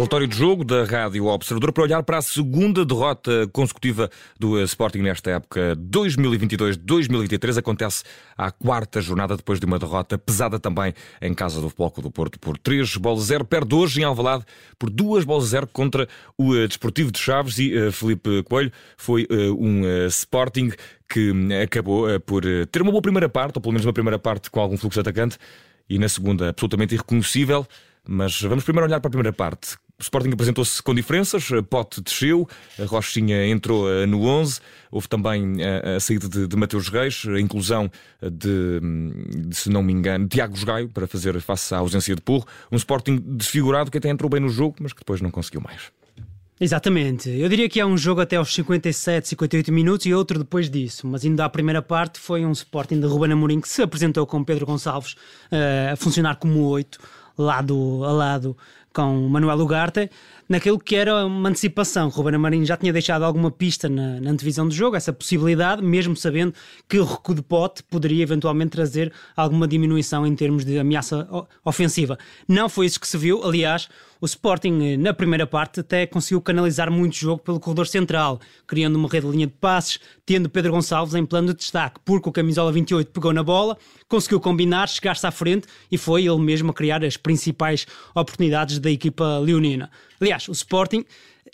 Relatório de jogo da Rádio Observador para olhar para a segunda derrota consecutiva do Sporting nesta época 2022-2023. Acontece à quarta jornada depois de uma derrota pesada também em casa do Futebol do Porto por 3 bolas 0. Perde hoje em Alvalade por 2 bolas 0 contra o eh, Desportivo de Chaves e uh, Felipe Coelho foi um Sporting que acabou por ter uma boa primeira parte, ou pelo menos uma primeira parte com algum fluxo atacante e na segunda absolutamente irreconhecível. Mas vamos primeiro olhar para a primeira parte. O Sporting apresentou-se com diferenças, Pote desceu, a Rochinha entrou eh, no 11, houve também a, eh, a saída de, de Mateus Reis, a inclusão de, de, se não me engano, Tiago Gaio para fazer face à ausência de Porro. Um Sporting desfigurado que até entrou bem no jogo, mas que depois não conseguiu mais. Exatamente. Eu diria que é um jogo até aos 57, 58 minutos e outro depois disso. Mas ainda à primeira parte foi um Sporting de Ruben Amorim que se apresentou com Pedro Gonçalves uh, a funcionar como 8 lado a lado com Manuel Ugarte, naquilo que era uma antecipação. Ruben Amorim já tinha deixado alguma pista na, na antevisão do jogo, essa possibilidade, mesmo sabendo que o recuo de pote poderia eventualmente trazer alguma diminuição em termos de ameaça ofensiva. Não foi isso que se viu, aliás, o Sporting, eh, na primeira parte, até conseguiu canalizar muito jogo pelo corredor central, criando uma rede de linha de passes, tendo Pedro Gonçalves em plano de destaque, porque o camisola 28 pegou na bola, conseguiu combinar, chegar-se à frente e foi ele mesmo a criar as principais oportunidades da equipa leonina. Aliás, o Sporting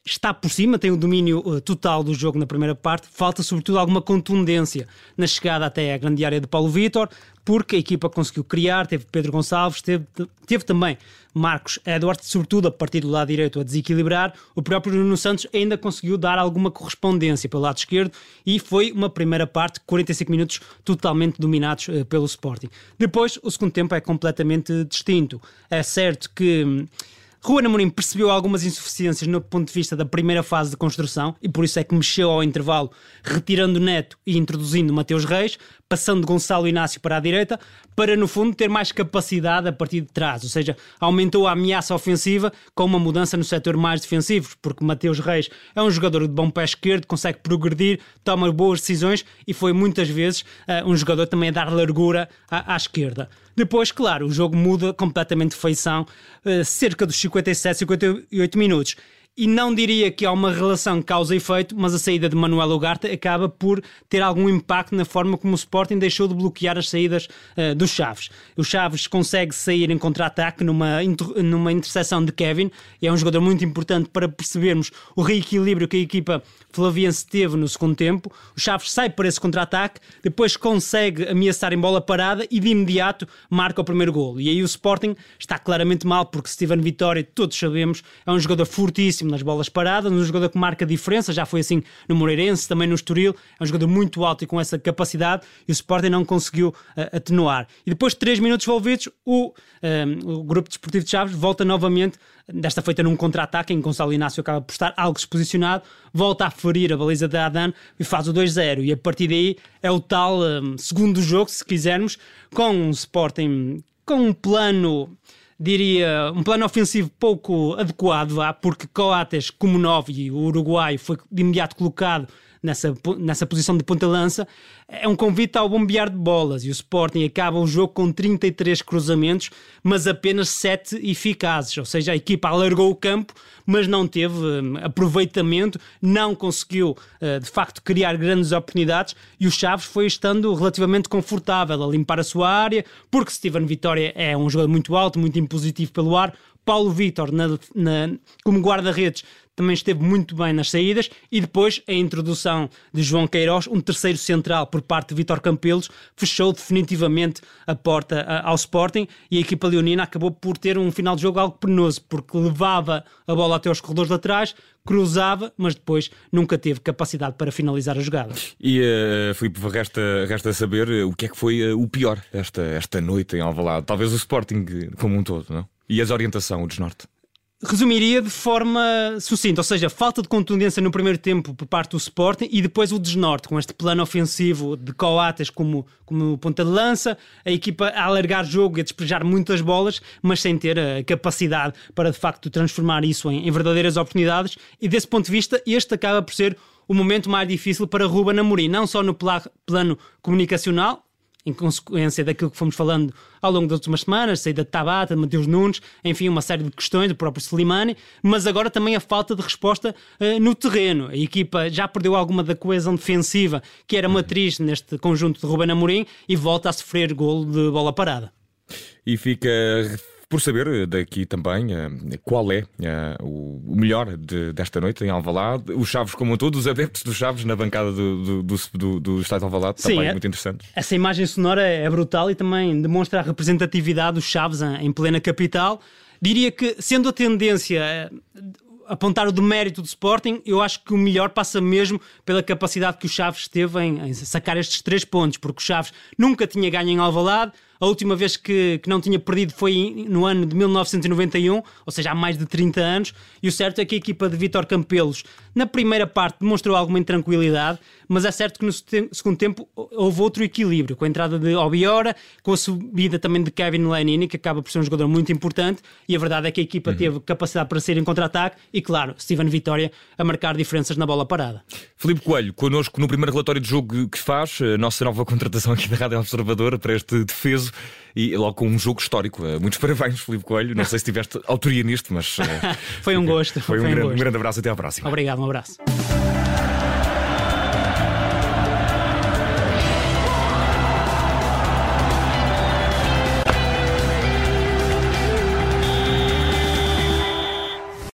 está por cima, tem o domínio uh, total do jogo na primeira parte, falta sobretudo alguma contundência na chegada até à grande área de Paulo Vitor, porque a equipa conseguiu criar, teve Pedro Gonçalves, teve, teve também Marcos Edwards, sobretudo a partir do lado direito a desequilibrar. O próprio Nuno Santos ainda conseguiu dar alguma correspondência pelo lado esquerdo e foi uma primeira parte, 45 minutos totalmente dominados uh, pelo Sporting. Depois, o segundo tempo é completamente distinto. É certo que hum, Ruben Amorim percebeu algumas insuficiências no ponto de vista da primeira fase de construção e por isso é que mexeu ao intervalo, retirando Neto e introduzindo Mateus Reis, passando Gonçalo Inácio para a direita, para no fundo ter mais capacidade a partir de trás, ou seja, aumentou a ameaça ofensiva com uma mudança no setor mais defensivo, porque Mateus Reis é um jogador de bom pé esquerdo, consegue progredir, toma boas decisões e foi muitas vezes uh, um jogador também a dar largura à, à esquerda. Depois, claro, o jogo muda completamente de feição, uh, cerca dos 57, 58 minutos e não diria que há uma relação causa e efeito, mas a saída de Manuel Ugarte acaba por ter algum impacto na forma como o Sporting deixou de bloquear as saídas uh, dos Chaves. O Chaves consegue sair em contra-ataque numa, numa interseção de Kevin, e é um jogador muito importante para percebermos o reequilíbrio que a equipa flaviense teve no segundo tempo. O Chaves sai para esse contra-ataque, depois consegue ameaçar em bola parada e de imediato marca o primeiro golo. E aí o Sporting está claramente mal, porque Steven Vitória, todos sabemos, é um jogador fortíssimo nas bolas paradas, um jogador que marca diferença, já foi assim no Moreirense, também no Estoril, é um jogador muito alto e com essa capacidade, e o Sporting não conseguiu uh, atenuar. E depois de 3 minutos envolvidos, o, um, eh, o grupo desportivo de Chaves volta novamente, desta feita num contra-ataque, em que Gonçalo Inácio acaba por estar algo exposicionado, volta a ferir a baliza de Adan e faz o 2-0. E a partir daí é o tal um, eh, segundo jogo, se quisermos, com um Sporting com um plano diria, um plano ofensivo pouco adequado, vá, porque Coates, como 9 e o Uruguai foi de imediato colocado nessa, nessa posição de ponta-lança, é um convite ao bombear de bolas e o Sporting acaba o jogo com 33 cruzamentos, mas apenas 7 eficazes, ou seja, a equipa alargou o campo, mas não teve um, aproveitamento, não conseguiu uh, de facto criar grandes oportunidades e o Chaves foi estando relativamente confortável a limpar a sua área, porque Steven Vitória é um jogador muito alto, muito impositivo pelo ar, Paulo Vitor, na, na, como guarda-redes, também esteve muito bem nas saídas e depois a introdução de João Queiroz, um terceiro central por parte de Vitor Campelos, fechou definitivamente a porta ao Sporting e a equipa leonina acabou por ter um final de jogo algo penoso, porque levava a bola até aos corredores laterais, cruzava, mas depois nunca teve capacidade para finalizar a jogada. E uh, Filipe, resta, resta saber o que é que foi uh, o pior esta, esta noite em Alvalade. Talvez o Sporting como um todo, não? E a desorientação, o desnorte? resumiria de forma sucinta, ou seja, falta de contundência no primeiro tempo por parte do Sporting e depois o desnorte, com este plano ofensivo de Coates como, como ponta de lança, a equipa a alargar jogo e a despejar muitas bolas, mas sem ter a capacidade para de facto transformar isso em, em verdadeiras oportunidades e desse ponto de vista este acaba por ser o momento mais difícil para Ruben Amorim, não só no plano comunicacional, em consequência daquilo que fomos falando ao longo das últimas semanas, saída de Tabata, de Mateus Nunes, enfim, uma série de questões, do próprio Slimani, mas agora também a falta de resposta uh, no terreno. A equipa já perdeu alguma da coesão defensiva, que era matriz neste conjunto de Ruben Amorim, e volta a sofrer golo de bola parada. E fica por saber daqui também uh, qual é uh, o melhor de, desta noite em Alvalade, os Chaves como todos, os adeptos dos Chaves na bancada do, do, do, do, do Estado de Alvalade, Sim, também é, muito interessante. Essa imagem sonora é brutal e também demonstra a representatividade dos Chaves em, plena capital. Diria que, sendo a tendência eh, apontar o demérito do Sporting, eu acho que o melhor passa mesmo pela capacidade que o Chaves teve em, em sacar estes três pontos, porque o Chaves nunca tinha ganho em Alvalade, a última vez que, que não tinha perdido foi no ano de 1991, ou seja, há mais de 30 anos. E o certo é que a equipa de Vitor Campelos, na primeira parte, demonstrou alguma intranquilidade, mas é certo que no segundo tempo houve outro equilíbrio, com a entrada de Obiora, com a subida também de Kevin Lenini, que acaba por ser um jogador muito importante. E a verdade é que a equipa uhum. teve capacidade para sair em contra-ataque e, claro, Steven Vitória a marcar diferenças na bola parada. Filipe Coelho, connosco no primeiro relatório de jogo que faz, a nossa nova contratação aqui da Rádio Observadora para este defeso e logo com um jogo histórico. Eh, muitos parabéns, Filipe Coelho. Não sei se tiveste autoria nisto, mas. foi um gosto. Foi, um, foi um grande, gosto. um grande abraço. Até à próxima. Obrigado, um abraço.